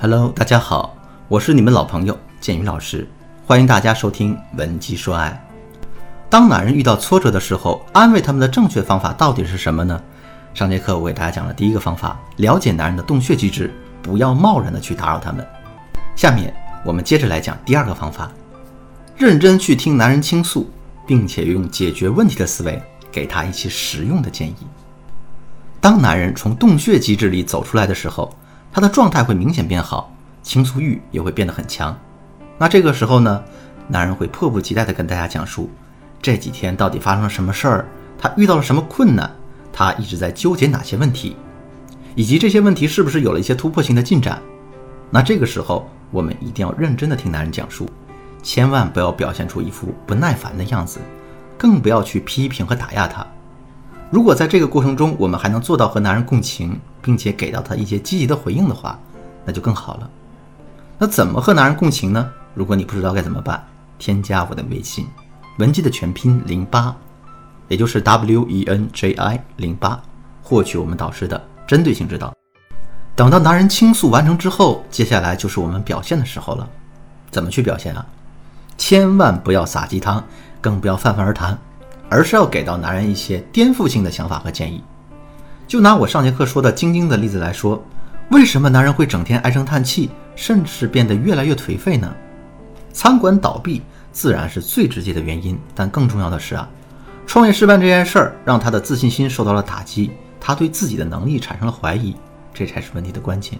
Hello，大家好，我是你们老朋友建宇老师，欢迎大家收听《文姬说爱》。当男人遇到挫折的时候，安慰他们的正确方法到底是什么呢？上节课我给大家讲了第一个方法，了解男人的洞穴机制，不要贸然的去打扰他们。下面我们接着来讲第二个方法，认真去听男人倾诉，并且用解决问题的思维给他一些实用的建议。当男人从洞穴机制里走出来的时候，他的状态会明显变好，倾诉欲也会变得很强。那这个时候呢，男人会迫不及待地跟大家讲述这几天到底发生了什么事儿，他遇到了什么困难，他一直在纠结哪些问题，以及这些问题是不是有了一些突破性的进展。那这个时候，我们一定要认真地听男人讲述，千万不要表现出一副不耐烦的样子，更不要去批评和打压他。如果在这个过程中，我们还能做到和男人共情，并且给到他一些积极的回应的话，那就更好了。那怎么和男人共情呢？如果你不知道该怎么办，添加我的微信，文姬的全拼零八，也就是 W E N J I 零八，获取我们导师的针对性指导。等到男人倾诉完成之后，接下来就是我们表现的时候了。怎么去表现啊？千万不要撒鸡汤，更不要泛泛而谈。而是要给到男人一些颠覆性的想法和建议。就拿我上节课说的晶晶的例子来说，为什么男人会整天唉声叹气，甚至变得越来越颓废呢？餐馆倒闭自然是最直接的原因，但更重要的是啊，创业失败这件事儿让他的自信心受到了打击，他对自己的能力产生了怀疑，这才是问题的关键。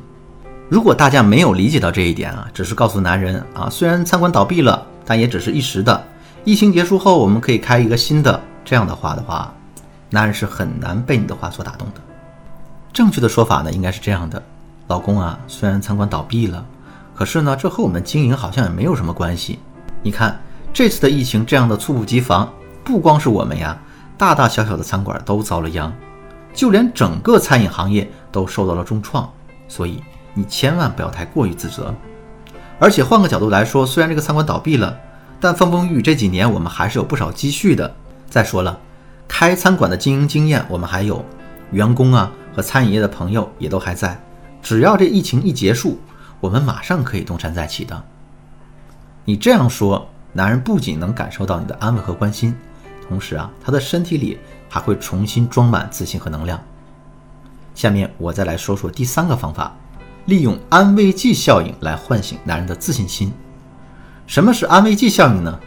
如果大家没有理解到这一点啊，只是告诉男人啊，虽然餐馆倒闭了，但也只是一时的。疫情结束后，我们可以开一个新的。这样的话的话，男人是很难被你的话所打动的。正确的说法呢，应该是这样的：老公啊，虽然餐馆倒闭了，可是呢，这和我们经营好像也没有什么关系。你看这次的疫情这样的猝不及防，不光是我们呀，大大小小的餐馆都遭了殃，就连整个餐饮行业都受到了重创。所以你千万不要太过于自责。而且换个角度来说，虽然这个餐馆倒闭了。但风风雨雨这几年，我们还是有不少积蓄的。再说了，开餐馆的经营经验我们还有，员工啊和餐饮业的朋友也都还在。只要这疫情一结束，我们马上可以东山再起的。你这样说，男人不仅能感受到你的安慰和关心，同时啊，他的身体里还会重新装满自信和能量。下面我再来说说第三个方法，利用安慰剂效应来唤醒男人的自信心。什么是安慰剂效应呢？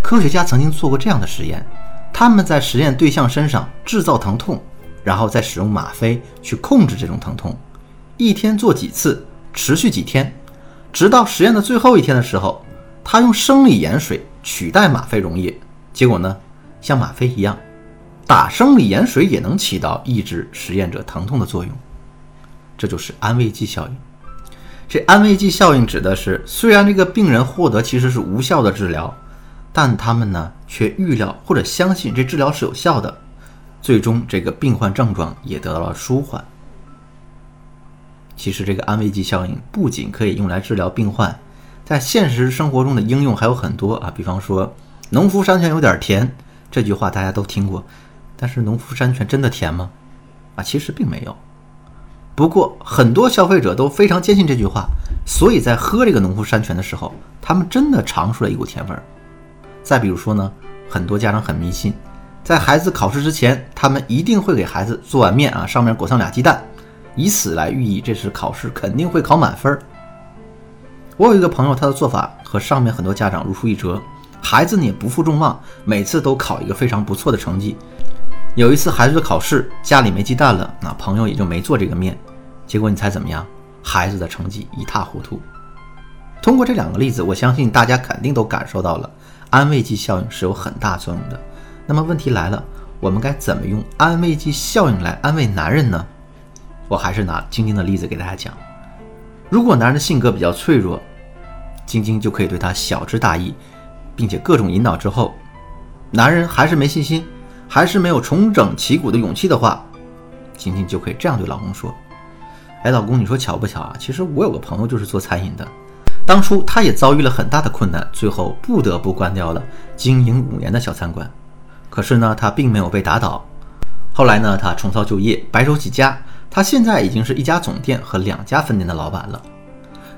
科学家曾经做过这样的实验，他们在实验对象身上制造疼痛，然后再使用吗啡去控制这种疼痛，一天做几次，持续几天，直到实验的最后一天的时候，他用生理盐水取代吗啡溶液，结果呢，像吗啡一样，打生理盐水也能起到抑制实验者疼痛的作用，这就是安慰剂效应。这安慰剂效应指的是，虽然这个病人获得其实是无效的治疗，但他们呢却预料或者相信这治疗是有效的，最终这个病患症状也得到了舒缓。其实这个安慰剂效应不仅可以用来治疗病患，在现实生活中的应用还有很多啊，比方说“农夫山泉有点甜”这句话大家都听过，但是农夫山泉真的甜吗？啊，其实并没有。不过，很多消费者都非常坚信这句话，所以在喝这个农夫山泉的时候，他们真的尝出了一股甜味儿。再比如说呢，很多家长很迷信，在孩子考试之前，他们一定会给孩子做碗面啊，上面裹上俩鸡蛋，以此来寓意这次考试肯定会考满分。我有一个朋友，他的做法和上面很多家长如出一辙，孩子呢也不负众望，每次都考一个非常不错的成绩。有一次孩子的考试，家里没鸡蛋了，那朋友也就没做这个面。结果你猜怎么样？孩子的成绩一塌糊涂。通过这两个例子，我相信大家肯定都感受到了安慰剂效应是有很大作用的。那么问题来了，我们该怎么用安慰剂效应来安慰男人呢？我还是拿晶晶的例子给大家讲。如果男人的性格比较脆弱，晶晶就可以对他晓之大义，并且各种引导之后，男人还是没信心，还是没有重整旗鼓的勇气的话，晶晶就可以这样对老公说。哎，老公，你说巧不巧啊？其实我有个朋友就是做餐饮的，当初他也遭遇了很大的困难，最后不得不关掉了经营五年的小餐馆。可是呢，他并没有被打倒。后来呢，他重操旧业，白手起家，他现在已经是一家总店和两家分店的老板了。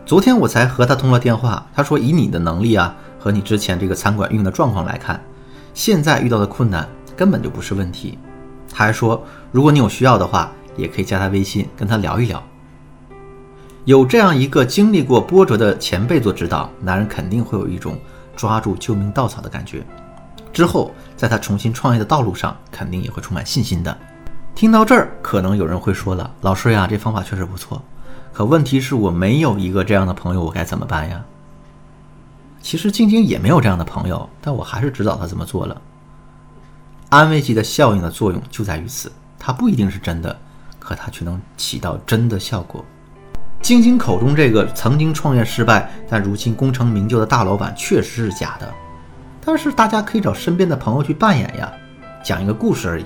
昨天我才和他通了电话，他说以你的能力啊和你之前这个餐馆运营的状况来看，现在遇到的困难根本就不是问题。他还说，如果你有需要的话，也可以加他微信跟他聊一聊。有这样一个经历过波折的前辈做指导，男人肯定会有一种抓住救命稻草的感觉。之后，在他重新创业的道路上，肯定也会充满信心的。听到这儿，可能有人会说了：“老师呀，这方法确实不错，可问题是我没有一个这样的朋友，我该怎么办呀？”其实晶晶也没有这样的朋友，但我还是指导他这么做了。安慰剂的效应的作用就在于此，它不一定是真的，可它却能起到真的效果。晶晶口中这个曾经创业失败但如今功成名就的大老板确实是假的，但是大家可以找身边的朋友去扮演呀，讲一个故事而已。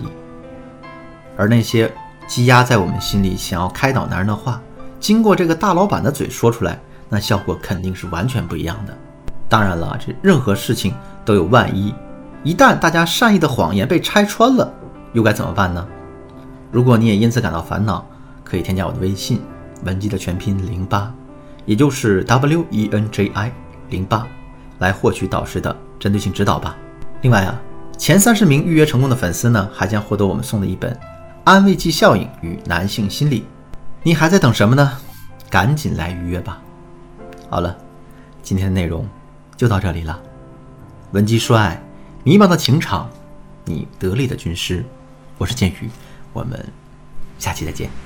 而那些积压在我们心里想要开导男人的话，经过这个大老板的嘴说出来，那效果肯定是完全不一样的。当然了，这任何事情都有万一，一旦大家善意的谎言被拆穿了，又该怎么办呢？如果你也因此感到烦恼，可以添加我的微信。文姬的全拼零八，也就是 W E N J I 零八，来获取导师的针对性指导吧。另外啊，前三十名预约成功的粉丝呢，还将获得我们送的一本《安慰剂效应与男性心理》。你还在等什么呢？赶紧来预约吧。好了，今天的内容就到这里了。文姬说爱，迷茫的情场，你得力的军师。我是剑宇，我们下期再见。